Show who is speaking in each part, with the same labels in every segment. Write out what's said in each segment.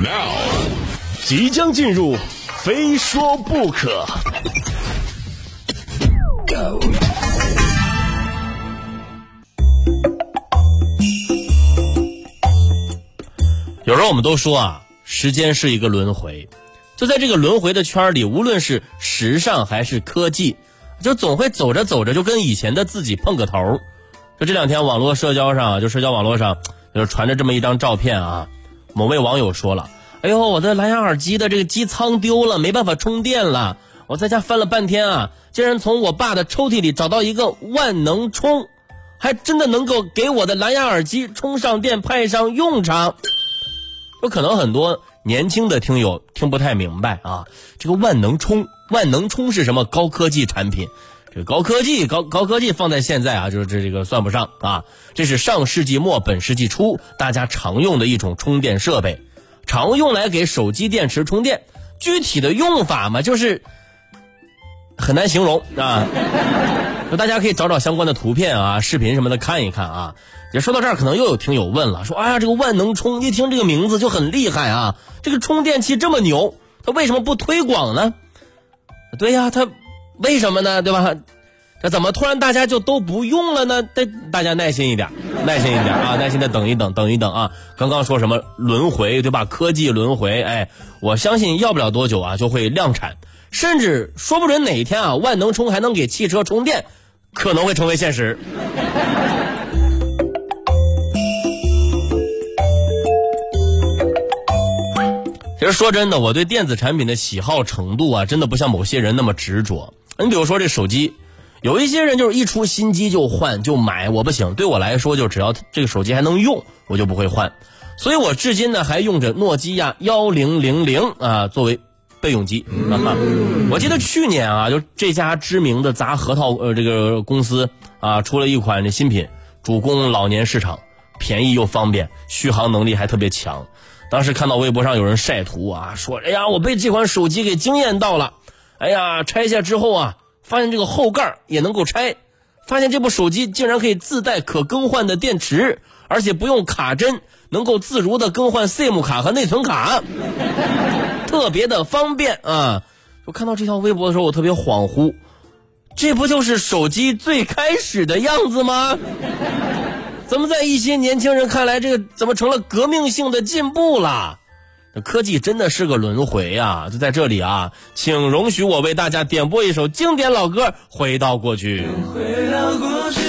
Speaker 1: Now，即将进入，非说不可。
Speaker 2: 有时候我们都说啊，时间是一个轮回，就在这个轮回的圈里，无论是时尚还是科技，就总会走着走着就跟以前的自己碰个头。就这两天网络社交上，就社交网络上，就是传着这么一张照片啊。某位网友说了：“哎呦，我的蓝牙耳机的这个机舱丢了，没办法充电了。我在家翻了半天啊，竟然从我爸的抽屉里找到一个万能充，还真的能够给我的蓝牙耳机充上电，派上用场。”有可能很多年轻的听友听不太明白啊，这个万能充，万能充是什么高科技产品？这高科技，高高科技放在现在啊，就是这这个算不上啊。这是上世纪末本世纪初大家常用的一种充电设备，常用来给手机电池充电。具体的用法嘛，就是很难形容啊。大家可以找找相关的图片啊、视频什么的看一看啊。也说到这儿，可能又有听友问了，说：“哎呀，这个万能充，一听这个名字就很厉害啊，这个充电器这么牛，它为什么不推广呢？”对呀，它为什么呢？对吧？这怎么突然大家就都不用了呢？大大家耐心一点，耐心一点啊，耐心的等一等，等一等啊。刚刚说什么轮回，对吧？科技轮回，哎，我相信要不了多久啊，就会量产，甚至说不准哪一天啊，万能充还能给汽车充电，可能会成为现实。其实说真的，我对电子产品的喜好程度啊，真的不像某些人那么执着。你比如说这手机，有一些人就是一出新机就换就买，我不行。对我来说，就只要这个手机还能用，我就不会换。所以我至今呢还用着诺基亚幺零零零啊作为备用机。我记得去年啊，就这家知名的砸核桃呃这个公司啊出了一款这新品，主攻老年市场，便宜又方便，续航能力还特别强。当时看到微博上有人晒图啊，说：“哎呀，我被这款手机给惊艳到了！哎呀，拆下之后啊，发现这个后盖也能够拆，发现这部手机竟然可以自带可更换的电池，而且不用卡针，能够自如的更换 SIM 卡和内存卡，特别的方便啊！”我看到这条微博的时候，我特别恍惚，这不就是手机最开始的样子吗？怎么在一些年轻人看来，这个怎么成了革命性的进步了？科技真的是个轮回啊！就在这里啊，请容许我为大家点播一首经典老歌《回到过去》。
Speaker 3: 回到过去，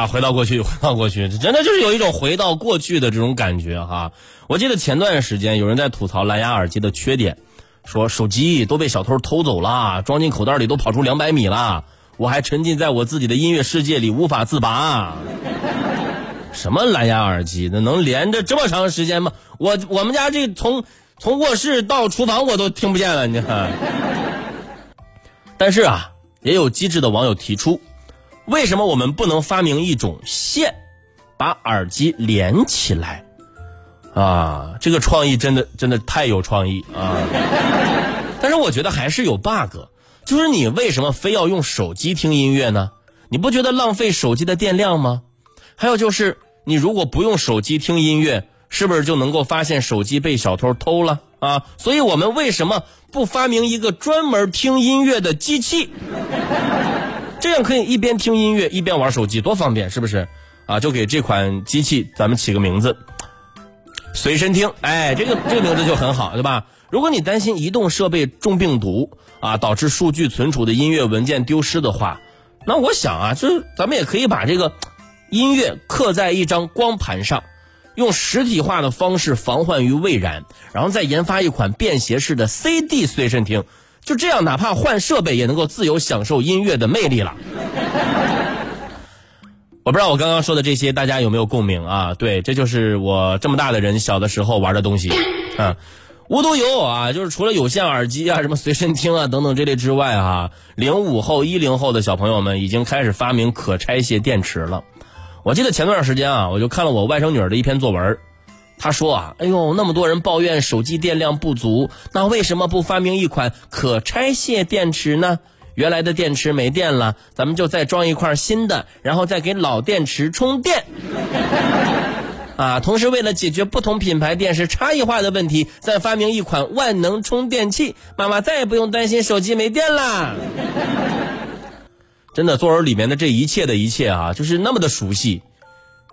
Speaker 2: 啊，回到过去，回到过去，真的就是有一种回到过去的这种感觉哈。我记得前段时间有人在吐槽蓝牙耳机的缺点，说手机都被小偷偷走了，装进口袋里都跑出两百米了，我还沉浸在我自己的音乐世界里无法自拔。什么蓝牙耳机？那能连着这么长时间吗？我我们家这从从卧室到厨房我都听不见了，你看。但是啊，也有机智的网友提出，为什么我们不能发明一种线，把耳机连起来？啊，这个创意真的真的太有创意啊！但是我觉得还是有 bug，就是你为什么非要用手机听音乐呢？你不觉得浪费手机的电量吗？还有就是，你如果不用手机听音乐，是不是就能够发现手机被小偷偷了啊？所以我们为什么不发明一个专门听音乐的机器？这样可以一边听音乐一边玩手机，多方便，是不是？啊，就给这款机器咱们起个名字，随身听。哎，这个这个名字就很好，对吧？如果你担心移动设备中病毒啊，导致数据存储的音乐文件丢失的话，那我想啊，就是咱们也可以把这个音乐刻在一张光盘上，用实体化的方式防患于未然，然后再研发一款便携式的 CD 随身听，就这样，哪怕换设备也能够自由享受音乐的魅力了。我不知道我刚刚说的这些大家有没有共鸣啊？对，这就是我这么大的人小的时候玩的东西，啊，无独有偶啊，就是除了有线耳机啊、什么随身听啊等等这类之外啊，零五后、一零后的小朋友们已经开始发明可拆卸电池了。我记得前段时间啊，我就看了我外甥女儿的一篇作文，他说啊，哎呦，那么多人抱怨手机电量不足，那为什么不发明一款可拆卸电池呢？原来的电池没电了，咱们就再装一块新的，然后再给老电池充电。啊，同时为了解决不同品牌电池差异化的问题，再发明一款万能充电器，妈妈再也不用担心手机没电啦。真的，作文里面的这一切的一切啊，就是那么的熟悉，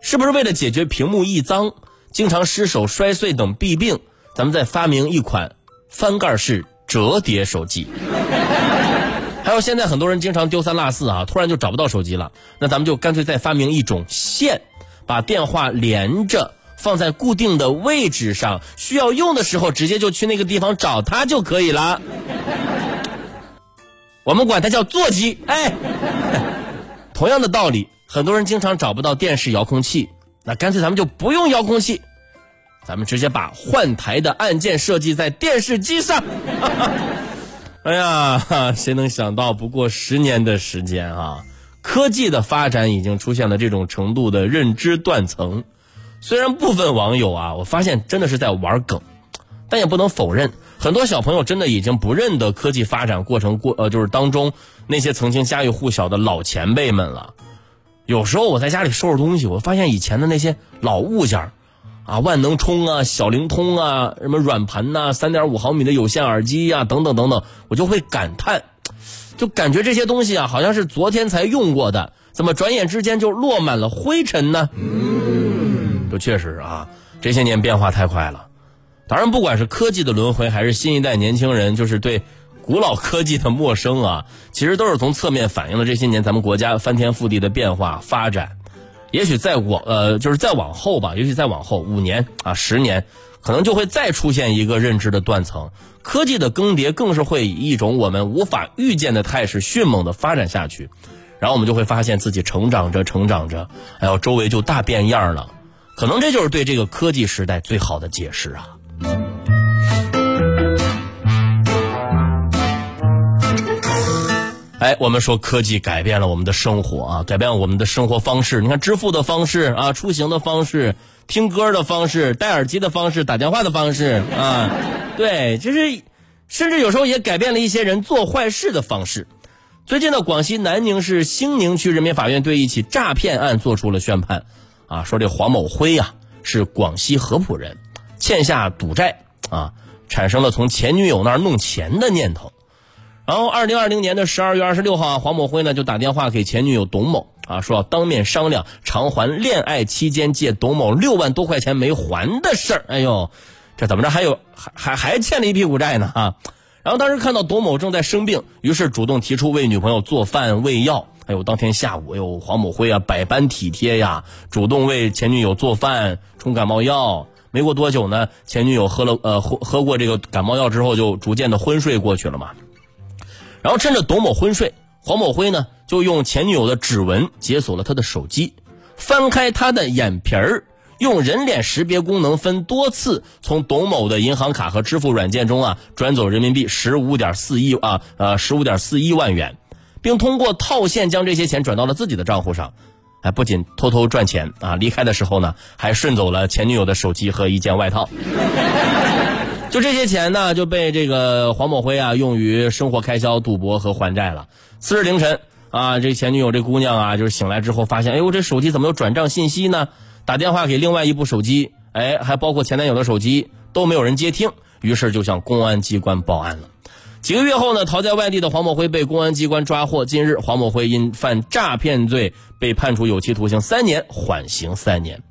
Speaker 2: 是不是为了解决屏幕易脏、经常失手摔碎等弊病，咱们再发明一款翻盖式折叠手机？还有现在很多人经常丢三落四啊，突然就找不到手机了，那咱们就干脆再发明一种线，把电话连着放在固定的位置上，需要用的时候直接就去那个地方找它就可以了。我们管它叫座机。哎，同样的道理，很多人经常找不到电视遥控器，那干脆咱们就不用遥控器，咱们直接把换台的按键设计在电视机上。哎呀，哈谁能想到，不过十年的时间啊，科技的发展已经出现了这种程度的认知断层。虽然部分网友啊，我发现真的是在玩梗，但也不能否认，很多小朋友真的已经不认得科技发展过程过呃，就是当中那些曾经家喻户晓的老前辈们了。有时候我在家里收拾东西，我发现以前的那些老物件啊，万能充啊、小灵通啊、什么软盘呐、三点五毫米的有线耳机呀、等等等等，我就会感叹，就感觉这些东西啊，好像是昨天才用过的，怎么转眼之间就落满了灰尘呢？嗯，这确实啊，这些年变化太快了。当然，不管是科技的轮回，还是新一代年轻人就是对古老科技的陌生啊，其实都是从侧面反映了这些年咱们国家翻天覆地的变化发展。也许再往呃，就是再往后吧，也许再往后五年啊、十年，可能就会再出现一个认知的断层。科技的更迭更是会以一种我们无法预见的态势迅猛的发展下去，然后我们就会发现自己成长着成长着，哎呦，周围就大变样了。可能这就是对这个科技时代最好的解释啊。哎，我们说科技改变了我们的生活啊，改变了我们的生活方式。你看，支付的方式啊，出行的方式，听歌的方式，戴耳机的方式，打电话的方式啊，对，就是，甚至有时候也改变了一些人做坏事的方式。最近呢，广西南宁市兴宁区人民法院对一起诈骗案作出了宣判，啊，说这黄某辉呀、是广西合浦人，欠下赌债啊，产生了从前女友那儿弄钱的念头。然后，二零二零年的十二月二十六号啊，黄某辉呢就打电话给前女友董某啊，说要当面商量偿还恋爱期间借董某六万多块钱没还的事儿。哎呦，这怎么着还有还还还欠了一屁股债呢啊！然后当时看到董某正在生病，于是主动提出为女朋友做饭喂药。哎呦，当天下午，哎呦，黄某辉啊百般体贴呀，主动为前女友做饭、冲感冒药。没过多久呢，前女友喝了呃喝喝过这个感冒药之后，就逐渐的昏睡过去了嘛。然后趁着董某昏睡，黄某辉呢就用前女友的指纹解锁了他的手机，翻开他的眼皮儿，用人脸识别功能分多次从董某的银行卡和支付软件中啊转走人民币十五点四亿啊呃十五点四一万元，并通过套现将这些钱转到了自己的账户上。哎，不仅偷偷赚钱啊，离开的时候呢还顺走了前女友的手机和一件外套。就这些钱呢，就被这个黄某辉啊用于生活开销、赌博和还债了。次日凌晨啊，这前女友这姑娘啊，就是醒来之后发现，哎呦，这手机怎么有转账信息呢？打电话给另外一部手机，哎，还包括前男友的手机都没有人接听，于是就向公安机关报案了。几个月后呢，逃在外地的黄某辉被公安机关抓获。近日，黄某辉因犯诈骗罪被判处有期徒刑三年，缓刑三年。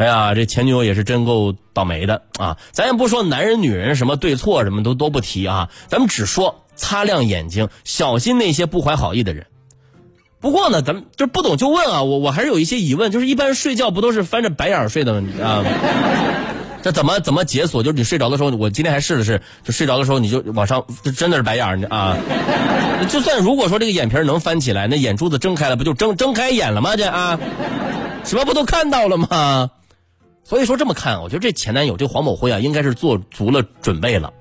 Speaker 2: 哎呀，这前女友也是真够倒霉的啊！咱也不说男人女人什么对错什么都都不提啊，咱们只说擦亮眼睛，小心那些不怀好意的人。不过呢，咱们就不懂就问啊，我我还是有一些疑问，就是一般睡觉不都是翻着白眼睡的吗？啊，这怎么怎么解锁？就是你睡着的时候，我今天还试了试，就睡着的时候你就往上，就真的是白眼儿啊！就算如果说这个眼皮能翻起来，那眼珠子睁开了，不就睁睁开眼了吗？这啊，什么不都看到了吗？所以说这么看，我觉得这前男友这黄某辉啊，应该是做足了准备了。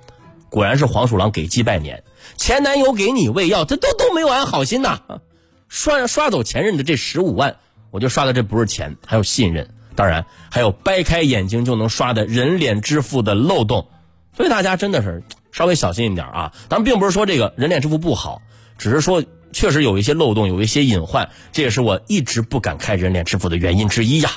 Speaker 2: 果然是黄鼠狼给鸡拜年，前男友给你喂药，这都都没有安好心呐。刷刷走前任的这十五万，我就刷的这不是钱，还有信任，当然还有掰开眼睛就能刷的人脸支付的漏洞。所以大家真的是稍微小心一点啊！咱们，并不是说这个人脸支付不好，只是说确实有一些漏洞，有一些隐患，这也是我一直不敢开人脸支付的原因之一呀。